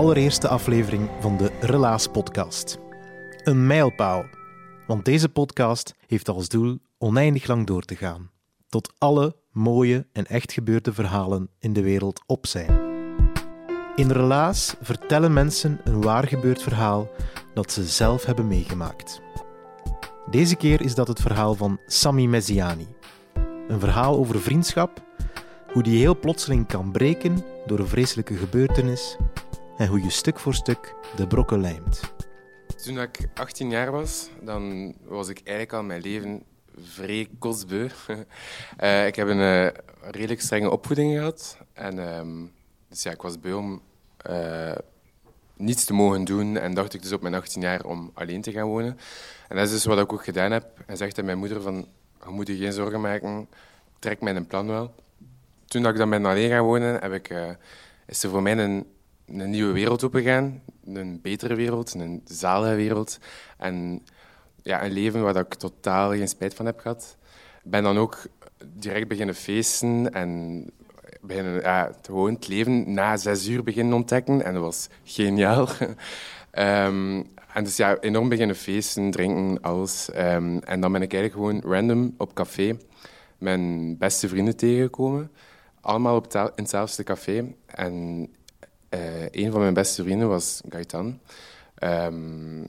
Allereerste aflevering van de Relaas Podcast. Een mijlpaal, want deze podcast heeft als doel oneindig lang door te gaan, tot alle mooie en echt gebeurde verhalen in de wereld op zijn. In Relaas vertellen mensen een waar gebeurd verhaal dat ze zelf hebben meegemaakt. Deze keer is dat het verhaal van Sami Mesiani. Een verhaal over vriendschap, hoe die heel plotseling kan breken door een vreselijke gebeurtenis en hoe je stuk voor stuk de brokken lijmt. Toen ik 18 jaar was, dan was ik eigenlijk al mijn leven vrij kostbeu. Eh, ik heb een eh, redelijk strenge opvoeding gehad. En, ehm, dus ja, ik was beu om eh, niets te mogen doen. En dacht ik dus op mijn 18 jaar om alleen te gaan wonen. En dat is dus wat ik ook gedaan heb. En zegt aan mijn moeder van, je moet je geen zorgen maken. Trek mijn plan wel. Toen dat ik dan ben alleen gaan wonen, heb ik, is er voor mij een een nieuwe wereld opengaan. Een betere wereld, een zalige wereld. En ja, een leven waar ik totaal geen spijt van heb gehad. Ik ben dan ook direct beginnen feesten en beginnen, ja, gewoon het leven na zes uur beginnen ontdekken. En dat was geniaal. um, en dus ja, enorm beginnen feesten, drinken, alles. Um, en dan ben ik eigenlijk gewoon random op café mijn beste vrienden tegengekomen. Allemaal op in hetzelfde café. En uh, een van mijn beste vrienden was Gaetan. Um,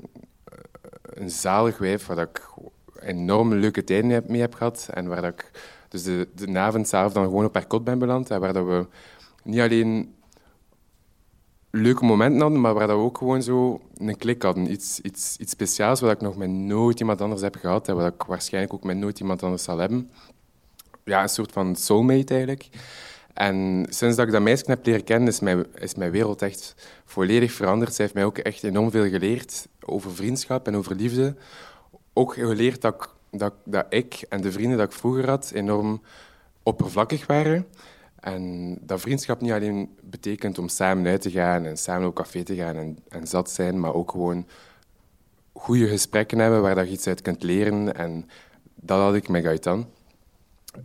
een zalig wijf waar ik enorm leuke tijden mee heb gehad. En waar ik dus de, de avond zelf dan gewoon op haar kot ben beland. En waar dat we niet alleen leuke momenten hadden, maar waar dat we ook gewoon zo een klik hadden. Iets, iets, iets speciaals wat ik nog met nooit iemand anders heb gehad. En wat ik waarschijnlijk ook met nooit iemand anders zal hebben. Ja, een soort van soulmate eigenlijk. En sinds dat ik dat meisje heb leren kennen, is mijn, is mijn wereld echt volledig veranderd. Zij heeft mij ook echt enorm veel geleerd over vriendschap en over liefde. Ook geleerd dat ik, dat, dat ik en de vrienden dat ik vroeger had enorm oppervlakkig waren. En dat vriendschap niet alleen betekent om samen uit te gaan en samen op café te gaan en, en zat zijn, maar ook gewoon goede gesprekken hebben waar je iets uit kunt leren. En dat had ik met Gaetan.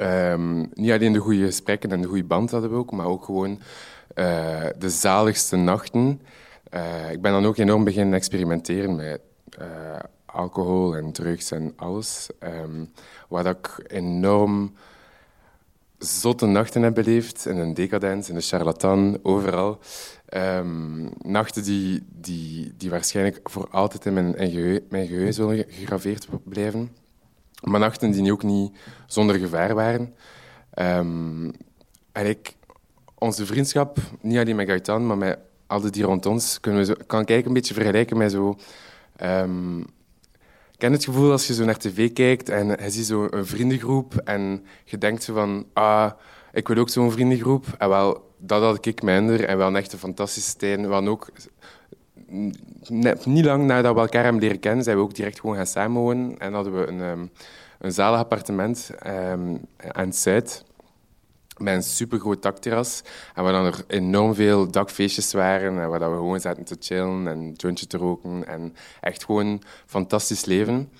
Um, niet alleen de goede gesprekken en de goede band hadden we ook, maar ook gewoon uh, de zaligste nachten. Uh, ik ben dan ook enorm beginnen experimenteren met uh, alcohol en drugs en alles. Um, waar ik enorm zotte nachten heb beleefd. In een decadens, in een charlatan, overal. Um, nachten die, die, die waarschijnlijk voor altijd in mijn, in mijn geheugen zullen gegraveerd blijven. Maar nachten die ook niet zonder gevaar waren. Um, eigenlijk, onze vriendschap, niet alleen met Gaetan, maar met al die rond ons, kunnen we zo, kan ik een beetje vergelijken met zo... Um, ik ken het gevoel als je zo naar tv kijkt en je ziet zo een vriendengroep en je denkt zo van... Ah, ik wil ook zo'n vriendengroep. En wel, dat had ik minder en wel een echte fantastische tijd. We ook net, niet lang nadat we elkaar hebben leren kennen, zijn we ook direct gewoon gaan samenwonen. En hadden we een, um, een zalig appartement um, aan het Zuid met een supergroot dakterras. En waar dan er enorm veel dakfeestjes waren. En waar dat we gewoon zaten te chillen en een jointje te roken. En echt gewoon fantastisch leven.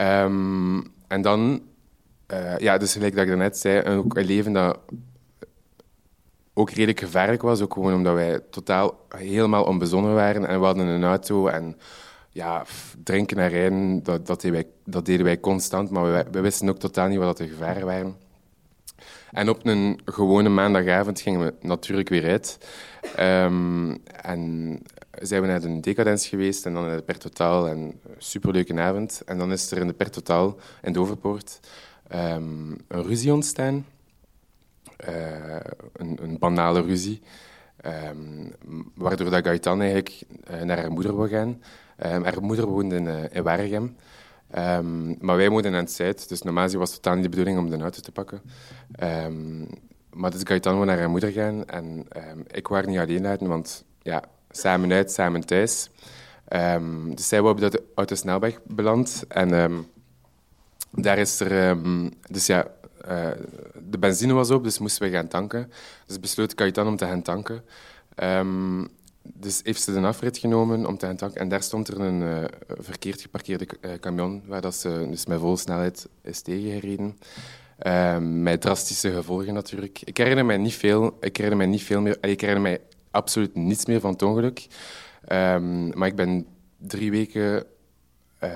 Um, en dan, uh, ja, dus gelijk dat ik daarnet zei, ook een leven dat ook redelijk gevaarlijk was. Ook gewoon omdat wij totaal helemaal onbezonnen waren. En we hadden een auto en ja, drinken en rijden, dat, dat, deden wij, dat deden wij constant. Maar we, wisten ook totaal niet wat de gevaren waren. En op een gewone maandagavond gingen we natuurlijk weer uit. Um, en zijn we naar de Decadens geweest en dan naar de Pertotaal. En superleuke avond. En dan is er in de Pertotaal in de Overpoort um, een ruzie ontstaan. Uh, een, een, banale ruzie. Um, waardoor dat Gaetan eigenlijk uh, naar haar moeder wil gaan. haar moeder woonde in, uh, in Waregem. Um, maar wij woonden aan het Zuid, dus normaal was het totaal niet de bedoeling om de auto te pakken. Maar dus Gaetan wil naar haar moeder gaan en ik was niet alleen uit, want ja, samen uit, samen thuis. dus zij wou op de autosnelweg beland en daar is er... dus ja, uh, de benzine was op, dus moesten we gaan tanken. Dus besloot Gaetan om te gaan tanken dus heeft ze de afrit genomen om te gaan tanken. En daar stond er een uh, verkeerd geparkeerde uh, camion, waar dat ze dus met volle snelheid is tegengereden. Uh, met drastische gevolgen natuurlijk. Ik herinner mij niet veel, ik herinner mij niet veel meer. Ik herinner mij absoluut niets meer van het ongeluk. Um, maar ik ben drie weken uh,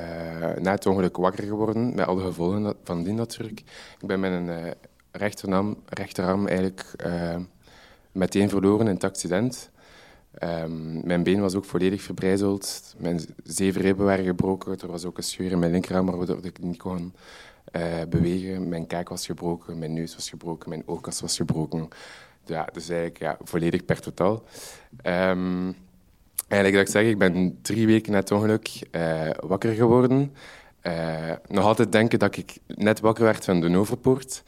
na het ongeluk wakker geworden, met alle gevolgen van die natuurlijk. Ik ben met een rechterarm, rechterarm eigenlijk meteen verloren in het accident. Um, mijn been was ook volledig verbrijzeld. Mijn zeven ribben waren gebroken. Er was ook een scheur in mijn linkerarm waardoor ik niet kon bewegen. Mijn kaak was gebroken, mijn neus was gebroken, mijn oogkas was gebroken. Ja, dus eigenlijk ja, volledig per totaal. Um, eigenlijk dat ik zeg, ik ben drie weken na het ongeluk uh, wakker geworden. Uh, nog altijd denken dat ik net wakker werd van de Noverpoort.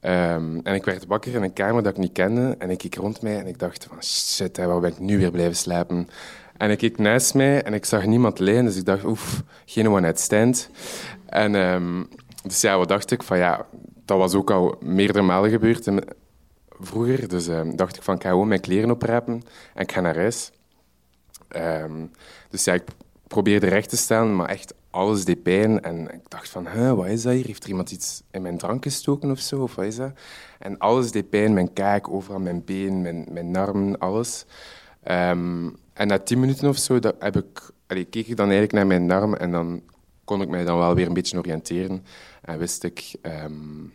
Um, en ik werd wakker in een kamer dat ik niet kende. En ik keek rond mij en ik dacht van shit, hè, waar ben ik nu weer blijven slapen? En ik keek naast mij en ik zag niemand liggen. Dus ik dacht, oef, geen one night stand. En um, dus ja, wat dacht ik? Van ja, dat was ook al meerdere malen gebeurd vroeger. Dus um, dacht ik van, ik ga gewoon mijn kleren oprapen en ik ga naar huis. Dus ja, ik probeerde recht te staan, maar echt alles deed pijn. En ik dacht van, huh, wat is dat hier? Heeft er iemand iets in mijn drank gestoken of zo? Of wat is dat? En alles deed pijn. Mijn kaak, overal mijn been, mijn, mijn armen, alles. Um, en na tien minuten of zo dat heb ik, allee, keek ik dan eigenlijk naar mijn arm en dan kon ik mij dan wel weer een beetje oriënteren. En wist ik, um,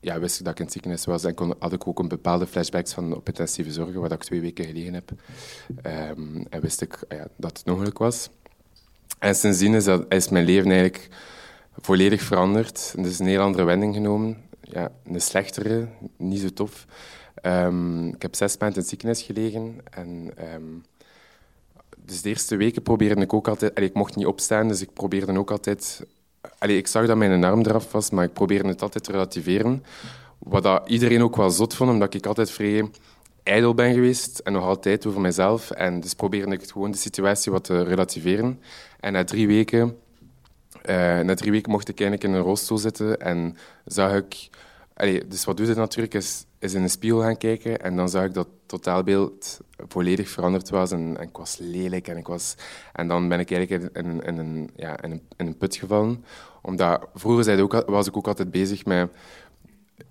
ja, wist ik dat ik in ziekenhuis was. En kon, had ik ook een bepaalde flashbacks van op intensieve zorgen, waar ik twee weken gelegen heb. Um, en wist ik ja, dat het ongeluk was. En sindsdien is, is mijn leven eigenlijk volledig veranderd. Het is een heel andere wending genomen. Ja, een slechtere, niet zo tof. Um, ik heb zes maanden in het gelegen. En, um, dus de eerste weken probeerde ik ook altijd... Allee, ik mocht niet opstaan, dus ik probeerde ook altijd... Allee, ik zag dat mijn arm eraf was, maar ik probeerde het altijd te relativeren. Wat iedereen ook wel zot vond, omdat ik altijd vrij ijdel ben geweest en nog altijd over mezelf. En dus probeerde ik gewoon de situatie wat te relativeren. En na drie weken, uh, na drie weken mocht ik eigenlijk in een rolstoel zitten en zag ik... Allee, dus wat doe je natuurlijk, is, is in de spiegel gaan kijken en dan zag ik dat het totaalbeeld volledig veranderd was en, en, ik was lelijk en ik was... En dan ben ik eigenlijk in, in, een, ja, in, een, in een put gevallen. Omdat vroeger ook, was ik ook altijd bezig met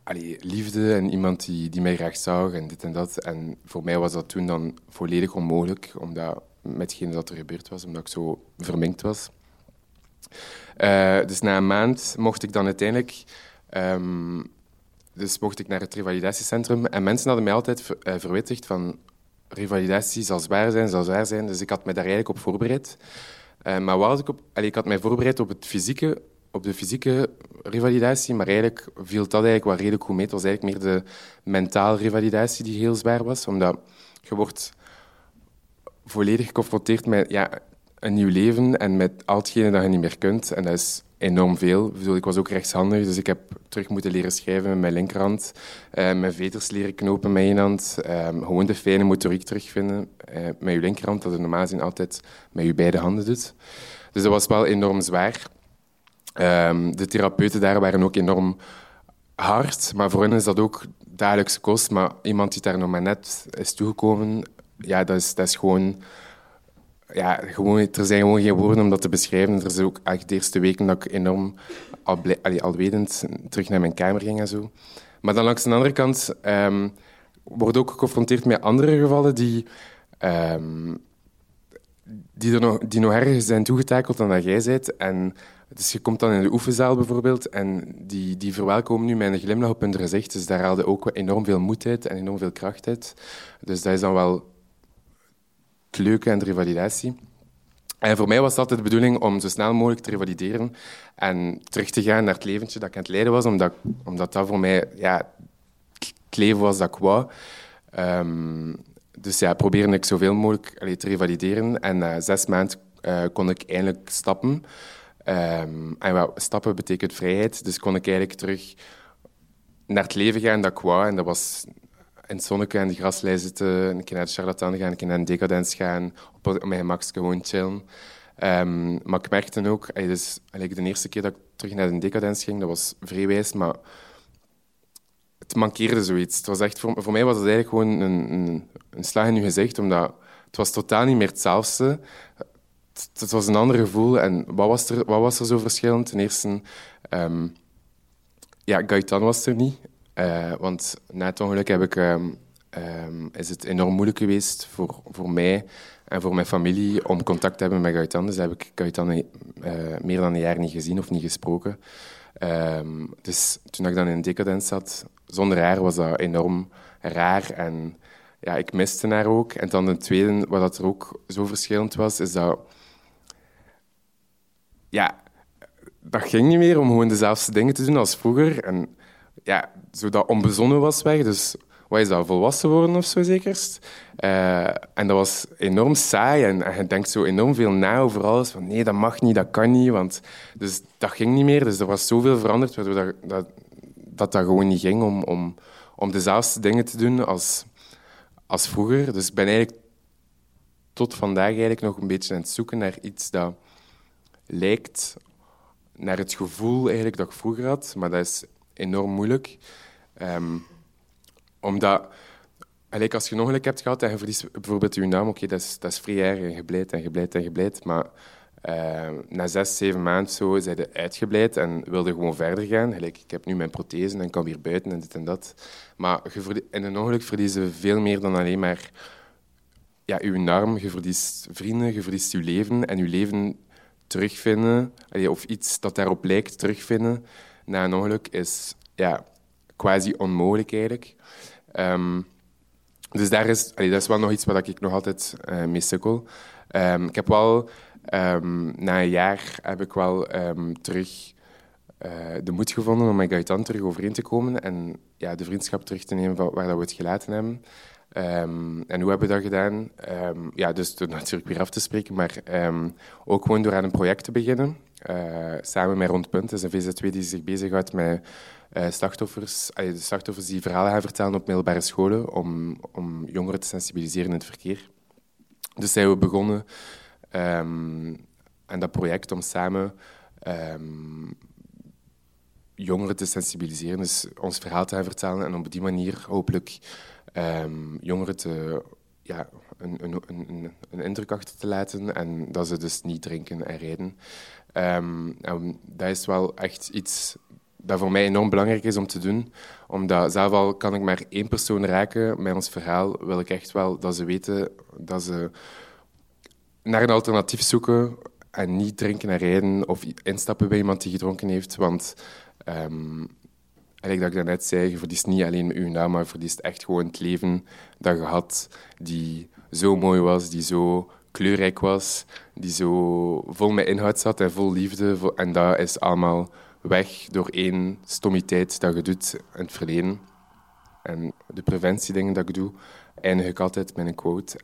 allee, liefde en iemand die, die mij graag zag en dit en dat. En voor mij was dat toen dan volledig onmogelijk, omdat met hetgeen dat er gebeurd was, omdat ik zo verminkt was. Uh, dus na een maand mocht ik dan uiteindelijk... Um, dus mocht ik naar het revalidatiecentrum. En mensen hadden mij altijd uh, verwittigd van... Revalidatie zal zwaar zijn, zal zwaar zijn. Dus ik had me daar eigenlijk op voorbereid. Uh, maar wat ik, op, allee, ik had mij voorbereid op het fysieke op de fysieke revalidatie, maar eigenlijk viel dat eigenlijk wel redelijk goed mee. Het was eigenlijk meer de mentale revalidatie die heel zwaar was, omdat je wordt volledig geconfronteerd met... Ja, een nieuw leven en met al hetgene dat je niet meer kunt. En dat is enorm veel. Ik, was ook rechtshandig, dus ik heb terug moeten leren schrijven met mijn linkerhand. Uh, mijn veters leren knopen met één hand. Uh, gewoon de fijne motoriek terugvinden uh, met je linkerhand, dat je normaal gezien altijd met je beide handen doet. Dus dat was wel enorm zwaar. Um, de therapeuten daar waren ook enorm hard, maar voor hen is dat ook dagelijkse kost. Maar iemand die daar nog maar net is toegekomen, ja, dat is, dat is gewoon ja, gewoon, er zijn gewoon geen woorden om dat te beschrijven. Er is ook echt de eerste weken dat ik enorm al, allee, al wetend terug naar mijn kamer ging en zo. Maar dan langs de andere kant um, word ook geconfronteerd met andere gevallen die, um, die, nog, die nog erger zijn toegetakeld dan dat jij bent. En dus je komt dan in de oefenzaal bijvoorbeeld en die, die verwelkomen nu een glimlach op hun gezicht. Dus daar haalde ook enorm veel moed uit en enorm veel kracht uit. Dus dat is dan wel het leuke en de revalidatie. En voor mij was het altijd de bedoeling om zo snel mogelijk te revalideren en terug te gaan naar het leventje dat ik aan het leiden was, omdat, omdat dat voor mij ja, het leven was dat ik. Um, dus ja, probeerde ik zoveel mogelijk te revalideren. En na zes maanden uh, kon ik eindelijk stappen. Um, en well, stappen betekent vrijheid, dus kon ik eigenlijk terug naar het leven gaan dat ik. En dat was in het zonnetje en de graslei zitten, een keer naar de charlatan gaan, een keer naar een decadens gaan, op mijn max gewoon chillen. Um, maar ik merkte ook, dus, de eerste keer dat ik terug naar de decadens ging, dat was vrijwijs, maar het mankeerde zoiets. Het was echt, voor, voor mij was het eigenlijk gewoon een, een, een slag in je gezicht, omdat het was totaal niet meer hetzelfde. Het, het was een ander gevoel. En wat was er, wat was er zo verschillend? Ten eerste, um, ja, Gaetan was er niet. Uh, want na het ongeluk heb ik, um, um, is het enorm moeilijk geweest voor, voor mij en voor mijn familie om contact te hebben met Gaetan. Dus heb ik Gaetan uh, meer dan een jaar niet gezien of niet gesproken. Um, dus toen ik dan in decadens zat, zonder haar was dat enorm raar. En ja, ik miste haar ook. En dan de tweede, wat dat er ook zo verschillend was, is dat... Ja, dat ging niet meer om gewoon dezelfde dingen te doen als vroeger. En ja, zo dat onbezonnen was weg. Dus wat is dat, volwassen worden of zo zekerst? Uh, en dat was enorm saai en, je denkt zo enorm veel na over alles. Van nee, dat mag niet, dat kan niet. Want, dus dat ging niet meer. Dus er was zoveel veranderd dat, dat, dat gewoon niet ging om, om, om dezelfde dingen te doen als, als vroeger. Dus ik ben eigenlijk tot vandaag eigenlijk nog een beetje aan het zoeken naar iets dat lijkt naar het gevoel eigenlijk dat ik vroeger had. Maar dat is enorm moeilijk. Um, omdat, eigenlijk als je een ongeluk hebt gehad en je verliest bijvoorbeeld je naam, oké, dat, is, dat is vrij erg en gebleid en gebleid en. Maar uh, na zes, zeven maanden zo zijn je uitgebleid en wilde gewoon verder gaan. Gelijk, ik heb nu mijn prothese en kan weer buiten en dit en dat. Maar je in een ongeluk verliezen veel meer dan alleen maar ja, je arm. Je verliest vrienden, je verliest je leven. En je leven terugvinden, of iets dat daarop lijkt terugvinden, na een ongeluk is ja, quasi onmogelijk eigenlijk. Um, dus daar is, dat is wel nog iets waar ik nog altijd uh, mee sukkel. Um, ik heb wel, um, na een jaar, heb ik wel terug uh, de moed gevonden om met Gaetan terug overeen te komen en ja, de vriendschap terug te nemen van waar dat we het gelaten hebben. En hoe hebben we dat gedaan? Ja, dus door natuurlijk weer af te spreken, maar ook gewoon door aan een project te beginnen. Uh, samen met Rondpunt, dat is een VZ2 die zich bezighoudt met uh, slachtoffers, slachtoffers die verhalen gaan vertellen op middelbare scholen om, om jongeren te sensibiliseren in het verkeer. Dus zijn we begonnen aan dat project om samen jongeren te sensibiliseren, dus ons verhaal te gaan vertellen en op die manier hopelijk um, jongeren te, ja, een, een, een, een, indruk achter te laten en dat ze dus niet drinken en rijden. En dat is wel echt iets dat voor mij enorm belangrijk is om te doen. Omdat zelf al kan ik maar één persoon raken met ons verhaal, wil ik echt wel dat ze weten dat ze naar een alternatief zoeken en niet drinken en rijden of instappen bij iemand die gedronken heeft. Want um, Dat ik daarnet zei, je verliest niet alleen uw naam, maar je verliest echt gewoon het leven dat je had, die zo mooi was, die zo kleurrijk was, die zo vol met inhoud zat en vol liefde. En dat is allemaal weg door één stommiteit dat je doet in het verleden. En de preventiedingen dat ik doe, eindig ik altijd met een quote.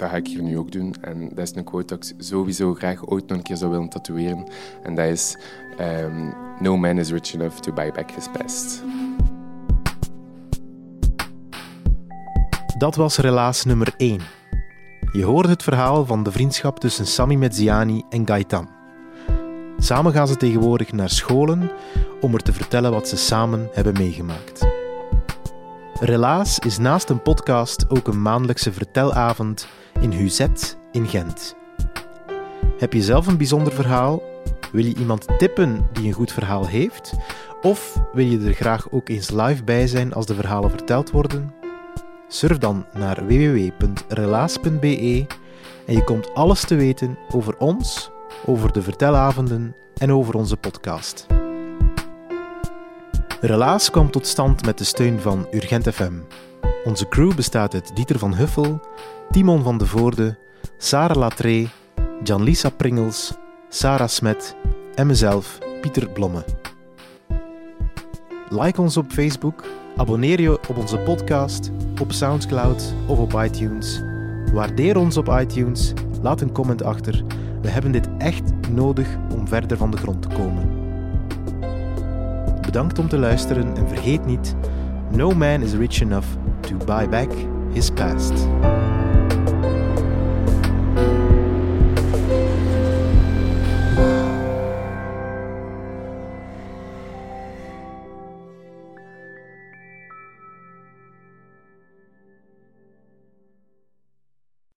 Dat ga ik hier nu ook doen. En dat is een quote dat ik sowieso graag ooit nog een keer zou willen tatoeëren. En dat is... ehm, no man is rich enough to buy back his past. Dat was relaas nummer 1. Je hoorde het verhaal van de vriendschap tussen Sami Mezziani en Gaetan. Samen gaan ze tegenwoordig naar scholen om er te vertellen wat ze samen hebben meegemaakt. Relaas is naast een podcast ook een maandelijkse vertelavond in Huzet in Gent. Heb je zelf een bijzonder verhaal? Wil je iemand tippen die een goed verhaal heeft? Of wil je er graag ook eens live bij zijn als de verhalen verteld worden? Surf dan naar www.relaas.be en je komt alles te weten over ons, over de vertelavonden en over onze podcast. Relaas kwam tot stand met de steun van Urgent FM. Onze crew bestaat uit Dieter van Huffel, Timon van de Voorde, Sarah Latree, Jan-Lisa Pringels, Sarah Smet en mezelf, Pieter Blomme. Like ons op Facebook, abonneer je op onze podcast, op Soundcloud of op iTunes. Waardeer ons op iTunes, laat een comment achter. We hebben dit echt nodig om verder van de grond te komen. Bedankt om te luisteren en vergeet niet: No man is rich enough to buy back his past.